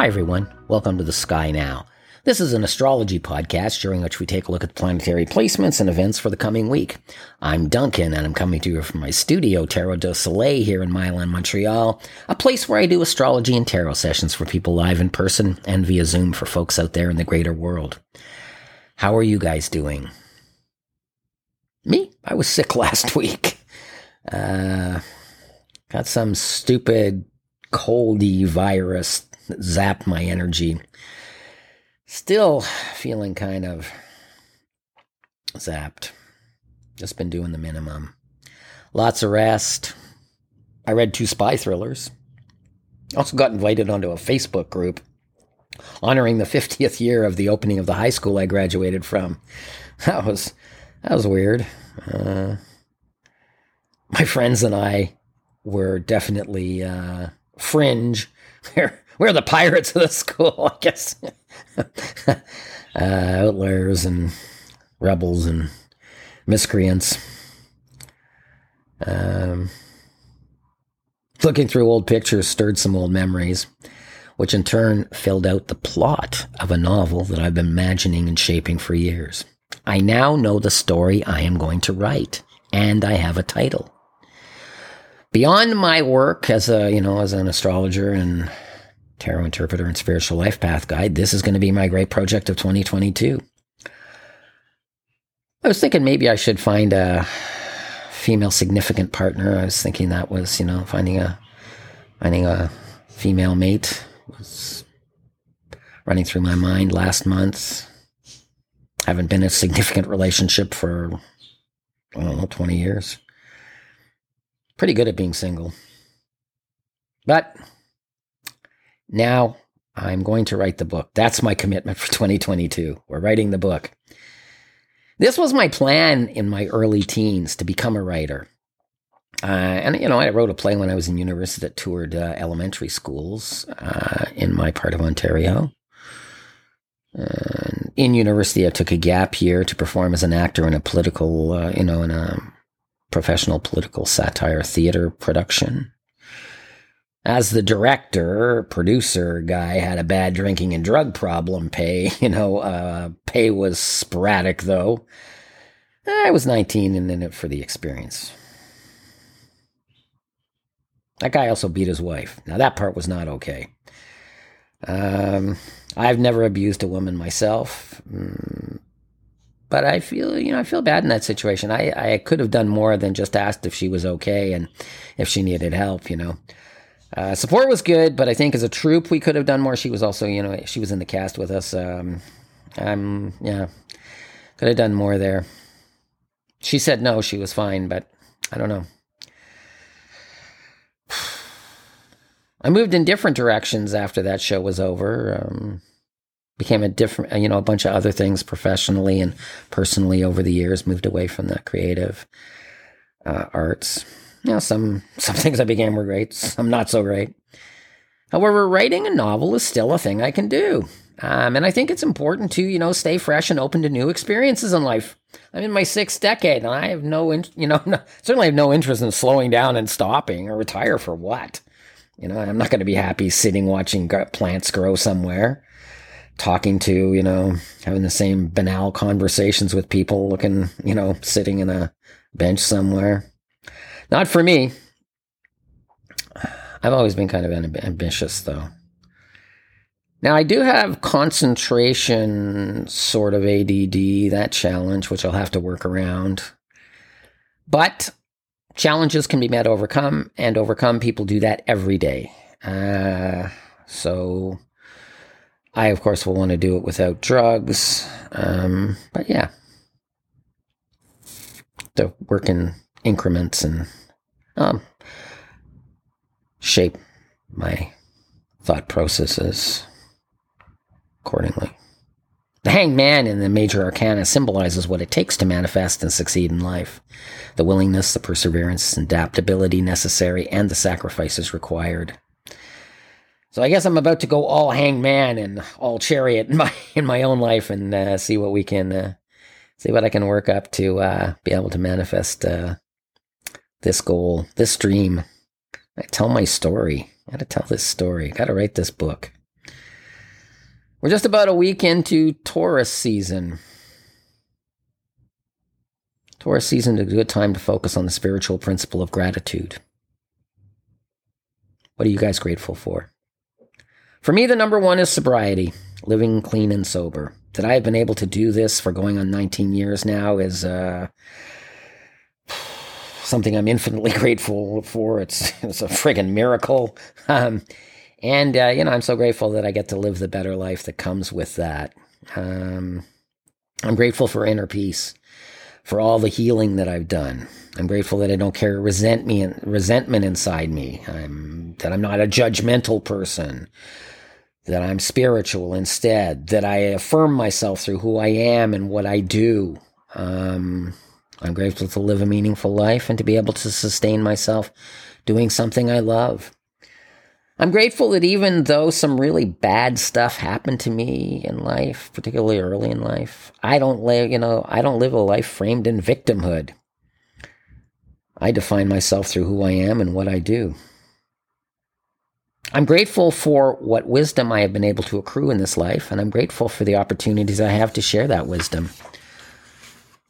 Hi, everyone. Welcome to the Sky Now. This is an astrology podcast during which we take a look at planetary placements and events for the coming week. I'm Duncan, and I'm coming to you from my studio, Tarot du Soleil, here in Mile End, Montreal, a place where I do astrology and tarot sessions for people live in person and via Zoom for folks out there in the greater world. How are you guys doing? Me? I was sick last week. Uh, got some stupid coldy virus zapped my energy. Still feeling kind of zapped. Just been doing the minimum. Lots of rest. I read two spy thrillers. Also got invited onto a Facebook group honoring the 50th year of the opening of the high school I graduated from. That was that was weird. Uh, my friends and I were definitely uh, fringe. We're, we're the pirates of the school, I guess. uh, outliers and rebels and miscreants. Um, looking through old pictures stirred some old memories, which in turn filled out the plot of a novel that I've been imagining and shaping for years. I now know the story I am going to write, and I have a title. Beyond my work as a, you know, as an astrologer and tarot interpreter and spiritual life path guide, this is going to be my great project of 2022. I was thinking maybe I should find a female significant partner. I was thinking that was, you know, finding a finding a female mate was running through my mind last month. Haven't been in a significant relationship for I don't know, 20 years. Pretty good at being single. But now I'm going to write the book. That's my commitment for 2022. We're writing the book. This was my plan in my early teens to become a writer. Uh, and, you know, I wrote a play when I was in university that toured uh, elementary schools uh, in my part of Ontario. And in university, I took a gap year to perform as an actor in a political, uh, you know, in a professional political satire theater production as the director, producer guy had a bad drinking and drug problem. Pay, you know, uh, pay was sporadic though. I was 19 and in it for the experience. That guy also beat his wife. Now that part was not okay. Um, I've never abused a woman myself, mm, but I feel, you know, I feel bad in that situation. I, I could have done more than just asked if she was okay and if she needed help, you know. Uh, support was good, but I think as a troupe we could have done more. She was also, you know, she was in the cast with us. Um, I'm, yeah, could have done more there. She said no, she was fine, but I don't know. I moved in different directions after that show was over. Um, became a different, you know, a bunch of other things professionally and personally over the years. Moved away from the creative uh, arts you know, some some things I began were great, some not so great. However, writing a novel is still a thing I can do. Um, and I think it's important to, you know, stay fresh and open to new experiences in life. I'm in my sixth decade, and I have no, in, you know, no, certainly have no interest in slowing down and stopping or retire for what. You know, I'm not going to be happy sitting watching plants grow somewhere, talking to, you know, having the same banal conversations with people, looking, you know, sitting in a bench somewhere. Not for me. I've always been kind of ambitious, though. Now, I do have concentration sort of ADD, that challenge, which I'll have to work around. But challenges can be met, overcome, and overcome. People do that every day. Uh, so I, of course, will want to do it without drugs. Um, but yeah, to work in increments and um, shape my thought processes accordingly. The hanged man in the major arcana symbolizes what it takes to manifest and succeed in life the willingness, the perseverance, and adaptability necessary, and the sacrifices required. So I guess I'm about to go all hanged man and all chariot in my in my own life and uh, see what we can uh, see what I can work up to uh, be able to manifest uh, this goal, this dream. I tell my story. I got to tell this story. I got to write this book. We're just about a week into Taurus season. Taurus season is a good time to focus on the spiritual principle of gratitude. What are you guys grateful for? For me, the number one is sobriety, living clean and sober. That I have been able to do this for going on 19 years now is uh, something I'm infinitely grateful for. It's it's a friggin' miracle. Um, and uh, you know, I'm so grateful that I get to live the better life that comes with that. Um, I'm grateful for inner peace, for all the healing that I've done. I'm grateful that I don't carry resent me, resentment inside me. I'm that I'm not a judgmental person. That I'm spiritual instead. That I affirm myself through who I am and what I do. Um, I'm grateful to live a meaningful life and to be able to sustain myself doing something I love. I'm grateful that even though some really bad stuff happened to me in life, particularly early in life, I don't live, you know, I don't live a life framed in victimhood. I define myself through who I am and what I do. I'm grateful for what wisdom I have been able to accrue in this life, and I'm grateful for the opportunities I have to share that wisdom.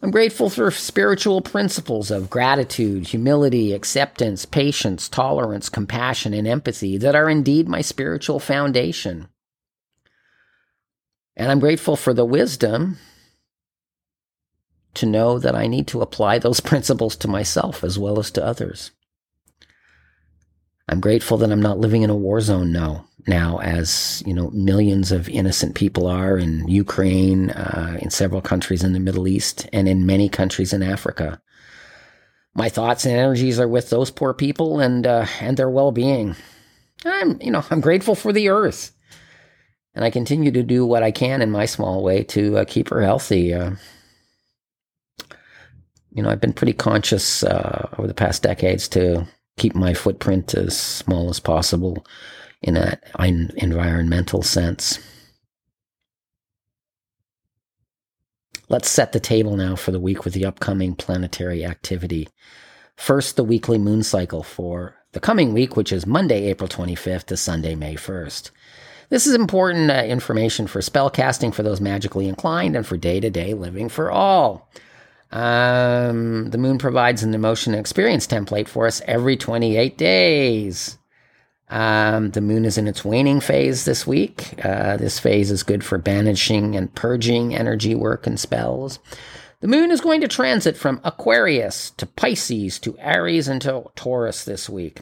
I'm grateful for spiritual principles of gratitude, humility, acceptance, patience, tolerance, compassion, and empathy that are indeed my spiritual foundation. And I'm grateful for the wisdom to know that I need to apply those principles to myself as well as to others. I'm grateful that I'm not living in a war zone now, now as, you know, millions of innocent people are in Ukraine, uh, in several countries in the Middle East, and in many countries in Africa. My thoughts and energies are with those poor people and, uh, and their well-being. I'm, you know, I'm grateful for the earth. And I continue to do what I can in my small way to uh, keep her healthy. Uh, you know, I've been pretty conscious uh, over the past decades to keep my footprint as small as possible in an environmental sense. Let's set the table now for the week with the upcoming planetary activity. First, the weekly moon cycle for the coming week, which is Monday, April 25th to Sunday, May 1st. This is important uh, information for spell casting for those magically inclined and for day to day living for all. Um, the moon provides an emotion experience template for us every 28 days. Um, the moon is in its waning phase this week. Uh, this phase is good for banishing and purging energy work and spells. The moon is going to transit from Aquarius to Pisces to Aries and to Taurus this week.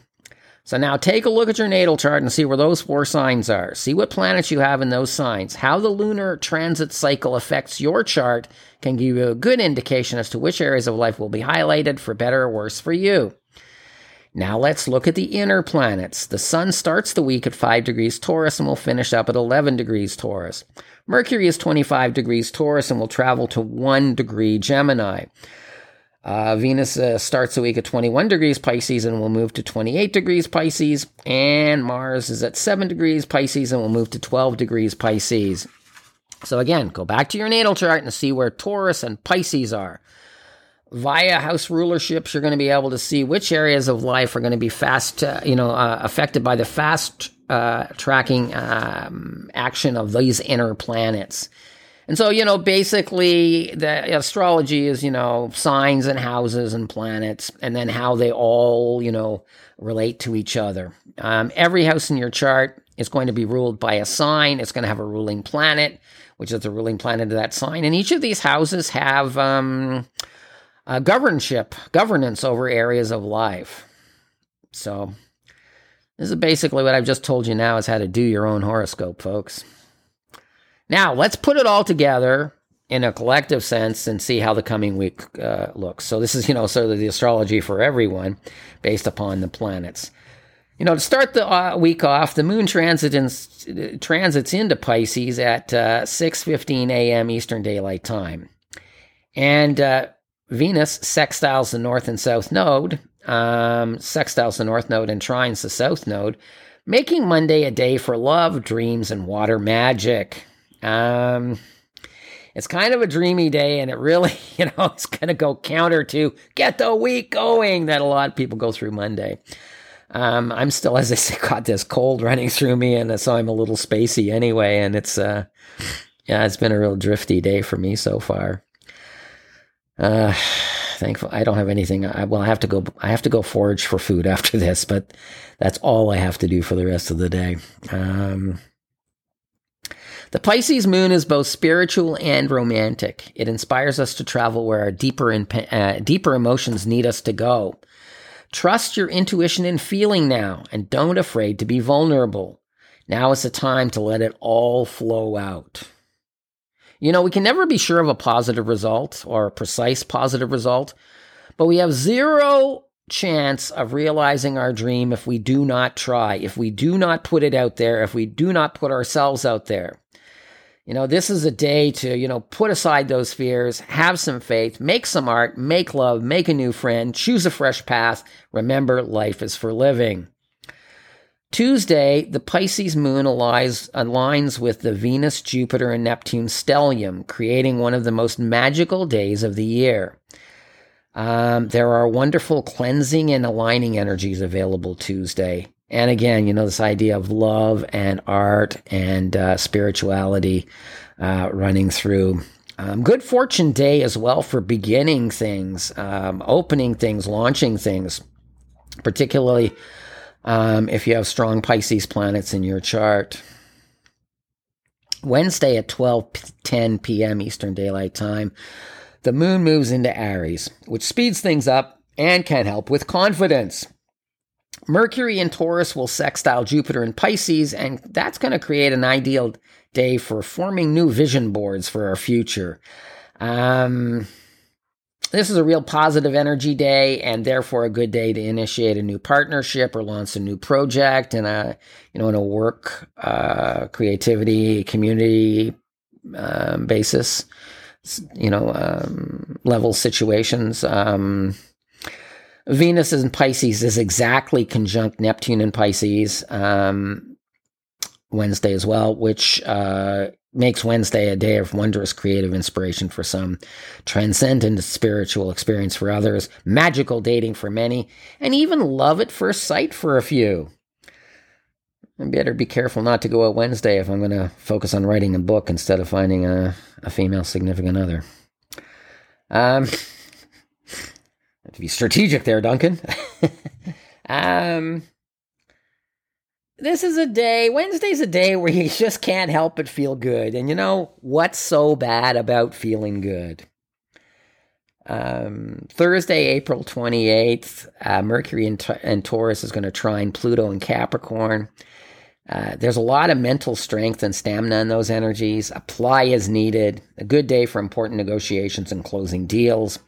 So now take a look at your natal chart and see where those four signs are. See what planets you have in those signs. How the lunar transit cycle affects your chart can give you a good indication as to which areas of life will be highlighted for better or worse for you. Now let's look at the inner planets. The sun starts the week at 5 degrees Taurus and will finish up at 11 degrees Taurus. Mercury is 25 degrees Taurus and will travel to 1 degree Gemini. Uh, Venus uh, starts the week at 21 degrees Pisces and will move to 28 degrees Pisces. And Mars is at 7 degrees Pisces and will move to 12 degrees Pisces. So again, go back to your natal chart and see where Taurus and Pisces are. Via house rulerships, you're going to be able to see which areas of life are going to be fast, uh, you know, uh, affected by the fast uh, tracking um, action of these inner planets. And so, you know, basically the astrology is, you know, signs and houses and planets and then how they all, you know, relate to each other. Um, every house in your chart is going to be ruled by a sign. It's going to have a ruling planet, which is the ruling planet of that sign. And each of these houses have um, a governorship, governance over areas of life. So this is basically what I've just told you now is how to do your own horoscope, folks. Now, let's put it all together in a collective sense and see how the coming week uh, looks. So, this is, you know, sort of the astrology for everyone based upon the planets. You know, to start the uh, week off, the moon transit in, transits into Pisces at uh, 6.15 a.m. Eastern Daylight Time. And uh, Venus sextiles the north and south node, um, sextiles the north node and trines the south node, making Monday a day for love, dreams, and water magic. Um, it's kind of a dreamy day, and it really, you know, it's going to go counter to get the week going that a lot of people go through Monday. Um, I'm still, as I say, got this cold running through me, and so I'm a little spacey anyway. And it's, uh, yeah, it's been a real drifty day for me so far. Uh, thankful I don't have anything. I, well, I have to go. I have to go forage for food after this, but that's all I have to do for the rest of the day. Um, the Pisces moon is both spiritual and romantic. It inspires us to travel where our deeper, uh, deeper emotions need us to go. Trust your intuition and feeling now, and don't afraid to be vulnerable. Now is the time to let it all flow out. You know, we can never be sure of a positive result or a precise positive result, but we have zero chance of realizing our dream if we do not try, if we do not put it out there, if we do not put ourselves out there. You know, this is a day to, you know, put aside those fears, have some faith, make some art, make love, make a new friend, choose a fresh path. Remember, life is for living. Tuesday, the Pisces moon aligns, aligns with the Venus, Jupiter, and Neptune stellium, creating one of the most magical days of the year. Um, there are wonderful cleansing and aligning energies available Tuesday. And again, you know, this idea of love and art and uh, spirituality uh, running through. Um, good fortune day as well for beginning things, um, opening things, launching things, particularly um, if you have strong Pisces planets in your chart. Wednesday at 12:10 p.m. Eastern Daylight Time, the moon moves into Aries, which speeds things up and can help with confidence. Mercury in Taurus will sextile Jupiter in Pisces, and that's going to create an ideal day for forming new vision boards for our future. Um, this is a real positive energy day and therefore a good day to initiate a new partnership or launch a new project in a you know in a work uh, creativity community um, basis you know um, level situations um, Venus in Pisces is exactly conjunct Neptune in Pisces um, Wednesday as well, which uh, makes Wednesday a day of wondrous creative inspiration for some, transcendent spiritual experience for others, magical dating for many, and even love at first sight for a few. I better be careful not to go out Wednesday if I'm going to focus on writing a book instead of finding a, a female significant other. Um, to be strategic there, Duncan. um, this is a day, Wednesday's a day where you just can't help but feel good. And you know, what's so bad about feeling good? Um, Thursday, April 28th, uh, Mercury in, in, Taurus is going to trine Pluto in Capricorn. Uh, there's a lot of mental strength and stamina in those energies. Apply as needed. A good day for important negotiations and closing deals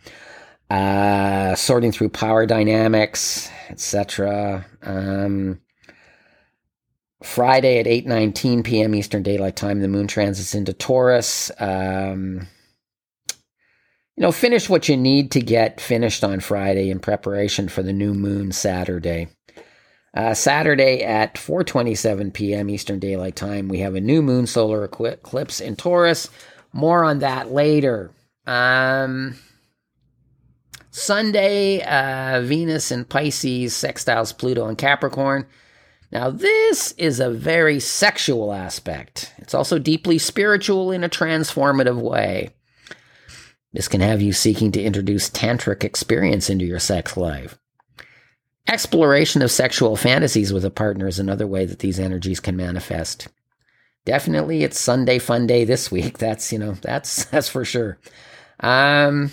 uh, sorting through power dynamics, etc. Um, Friday at 8:19 p.m. Eastern Daylight Time, the moon transits into Taurus. Um, you know, finish what you need to get finished on Friday in preparation for the new moon Saturday. Uh, Saturday at 4:27 p.m. Eastern Daylight Time, we have a new moon solar eclipse in Taurus. More on that later. Um, Sunday, uh, Venus and Pisces sextiles Pluto and Capricorn. Now, this is a very sexual aspect. It's also deeply spiritual in a transformative way. This can have you seeking to introduce tantric experience into your sex life. Exploration of sexual fantasies with a partner is another way that these energies can manifest. Definitely, it's Sunday fun day this week. That's you know that's that's for sure. Um,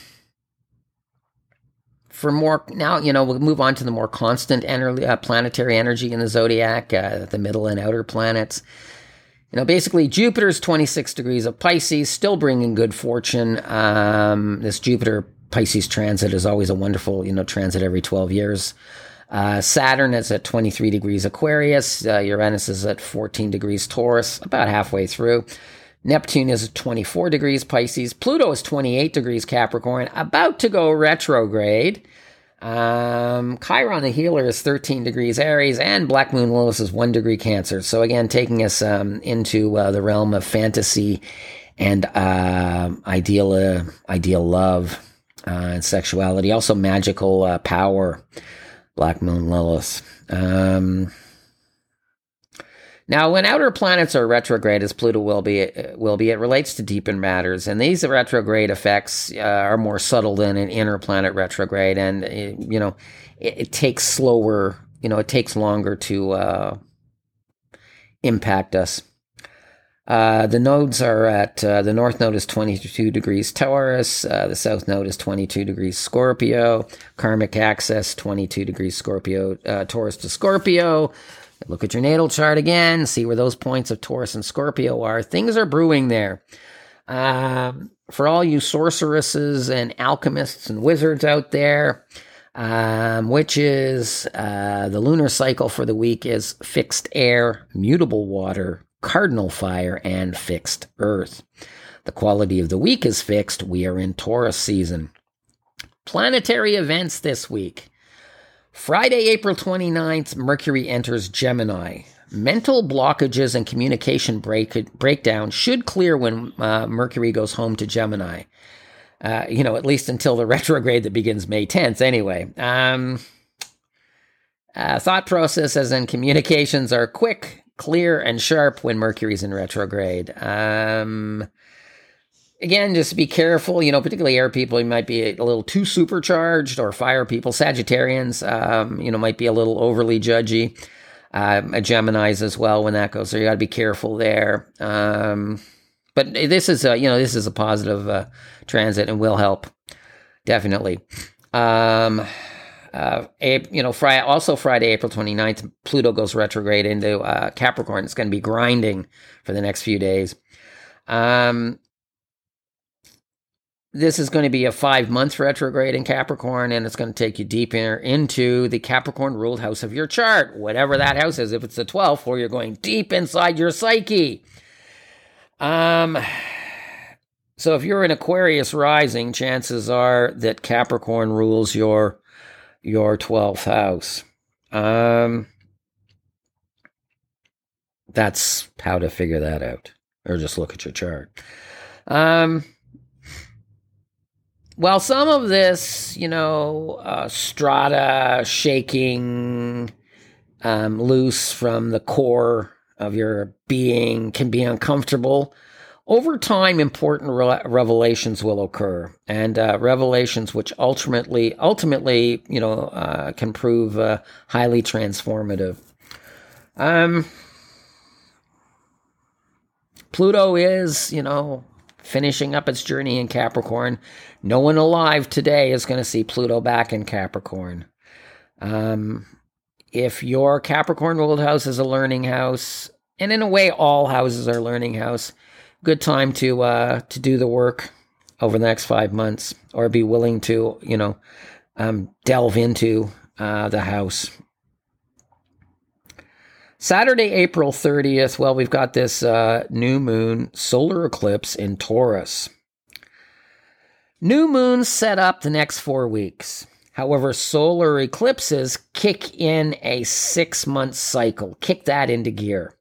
for more now you know we'll move on to the more constant ener- uh, planetary energy in the zodiac uh, the middle and outer planets. You know basically jupiter's 26 degrees of pisces still bringing good fortune. Um, this jupiter pisces transit is always a wonderful you know transit every 12 years. Uh, saturn is at 23 degrees aquarius. Uh, uranus is at 14 degrees taurus about halfway through Neptune is 24 degrees Pisces. Pluto is 28 degrees Capricorn, about to go retrograde. Um, Chiron the healer is 13 degrees Aries, and Black Moon Lilith is 1 degree Cancer. So, again, taking us um, into uh, the realm of fantasy and uh, ideal, uh, ideal love uh, and sexuality, also magical uh, power. Black Moon Lilith. Um, now, when outer planets are retrograde, as Pluto will be, will be, it relates to deeper matters, and these retrograde effects uh, are more subtle than an inner planet retrograde, and it, you know, it, it, takes slower, you know, it takes longer to uh, impact us. Uh, the nodes are at uh, the north node is 22 degrees Taurus, uh, the south node is 22 degrees Scorpio, karmic axis 22 degrees Scorpio, uh, Taurus to Scorpio. Look at your natal chart again, see where those points of Taurus and Scorpio are. Things are brewing there. Um, for all you sorceresses and alchemists and wizards out there, um, witches, uh, the lunar cycle for the week is fixed air, mutable water, cardinal fire, and fixed earth. The quality of the week is fixed. We are in Taurus season. Planetary events this week. Friday, April 29th, Mercury enters Gemini. Mental blockages and communication break, breakdown should clear when uh, Mercury goes home to Gemini. Uh, you know, at least until the retrograde that begins May 10th, anyway. Um, uh, thought processes and communications are quick, clear, and sharp when Mercury's in retrograde. Um, again, just be careful. You know, particularly air people, you might be a little too supercharged, or fire people, Sagittarians, um, you know, might be a little overly judgy. Uh, Gemini's as well when that goes. So you got to be careful there. Um, but this is a, you know, this is a positive uh, transit and will help definitely. Um, uh, you know, Friday, also Friday, April 29th, Pluto goes retrograde into uh, Capricorn. It's going to be grinding for the next few days. Um, this is going to be a five month retrograde in Capricorn, and it's going to take you deeper into the Capricorn ruled house of your chart, whatever that house is. If it's the 12th, where you're going deep inside your psyche. Um, so if you're an Aquarius rising, chances are that Capricorn rules your your 12th house. Um, that's how to figure that out, or just look at your chart. Um, well, some of this, you know, uh, strata shaking um, loose from the core of your being can be uncomfortable. Over time, important re- revelations will occur, and uh, revelations which ultimately, ultimately, you know, uh, can prove uh, highly transformative. Um, Pluto is, you know, finishing up its journey in Capricorn. No one alive today is going to see Pluto back in Capricorn. Um, if your Capricorn ruled house is a learning house, and in a way, all houses are learning house, good time to uh, to do the work over the next five months, or be willing to, you know, um, delve into uh, the house Saturday, April 30th, well, we've got this uh, new moon solar eclipse in Taurus. New moons set up the next four weeks. However, solar eclipses kick in a six month cycle, kick that into gear.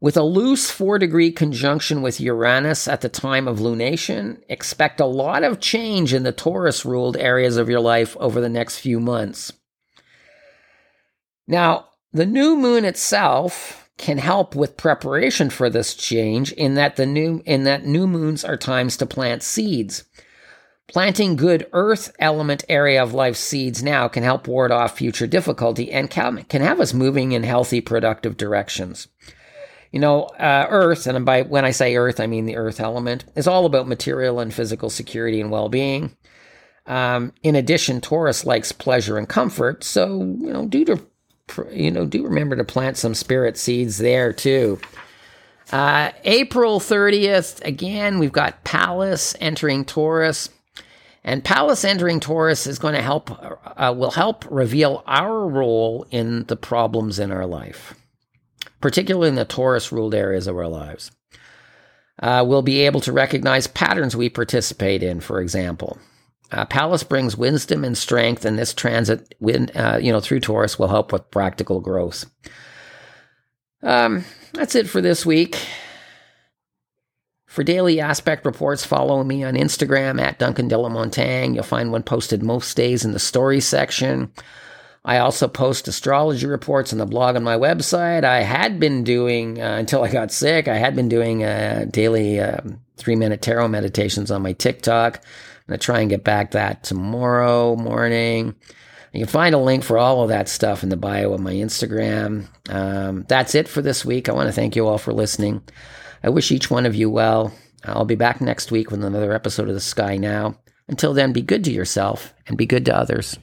With a loose four degree conjunction with Uranus at the time of lunation, expect a lot of change in the Taurus ruled areas of your life over the next few months. Now, the new moon itself can help with preparation for this change in that the new in that new moons are times to plant seeds. Planting good earth element area of life seeds now can help ward off future difficulty and can, have us moving in healthy, productive directions. You know, uh, Earth, and by when I say Earth, I mean the Earth element, is all about material and physical security and well-being. Um, in addition, Taurus likes pleasure and comfort, so you know, due to you know, do remember to plant some spirit seeds there too. Uh, April 30th, again, we've got Pallas entering Taurus. And Pallas entering Taurus is going to help, uh, will help reveal our role in the problems in our life, particularly in the Taurus ruled areas of our lives. Uh, we'll be able to recognize patterns we participate in, for example. Uh, Pallas brings wisdom and strength, and this transit, uh, you know, through Taurus will help with practical growth. Um, that's it for this week. For daily aspect reports, follow me on Instagram at Duncan de la Montagne. You'll find one posted most days in the story section. I also post astrology reports on the blog on my website. I had been doing, uh, until I got sick, I had been doing uh, daily uh, three minute tarot meditations on my TikTok. I'm going to try and get back that tomorrow morning. You can find a link for all of that stuff in the bio of my Instagram. Um, that's it for this week. I want to thank you all for listening. I wish each one of you well. I'll be back next week with another episode of The Sky Now. Until then, be good to yourself and be good to others.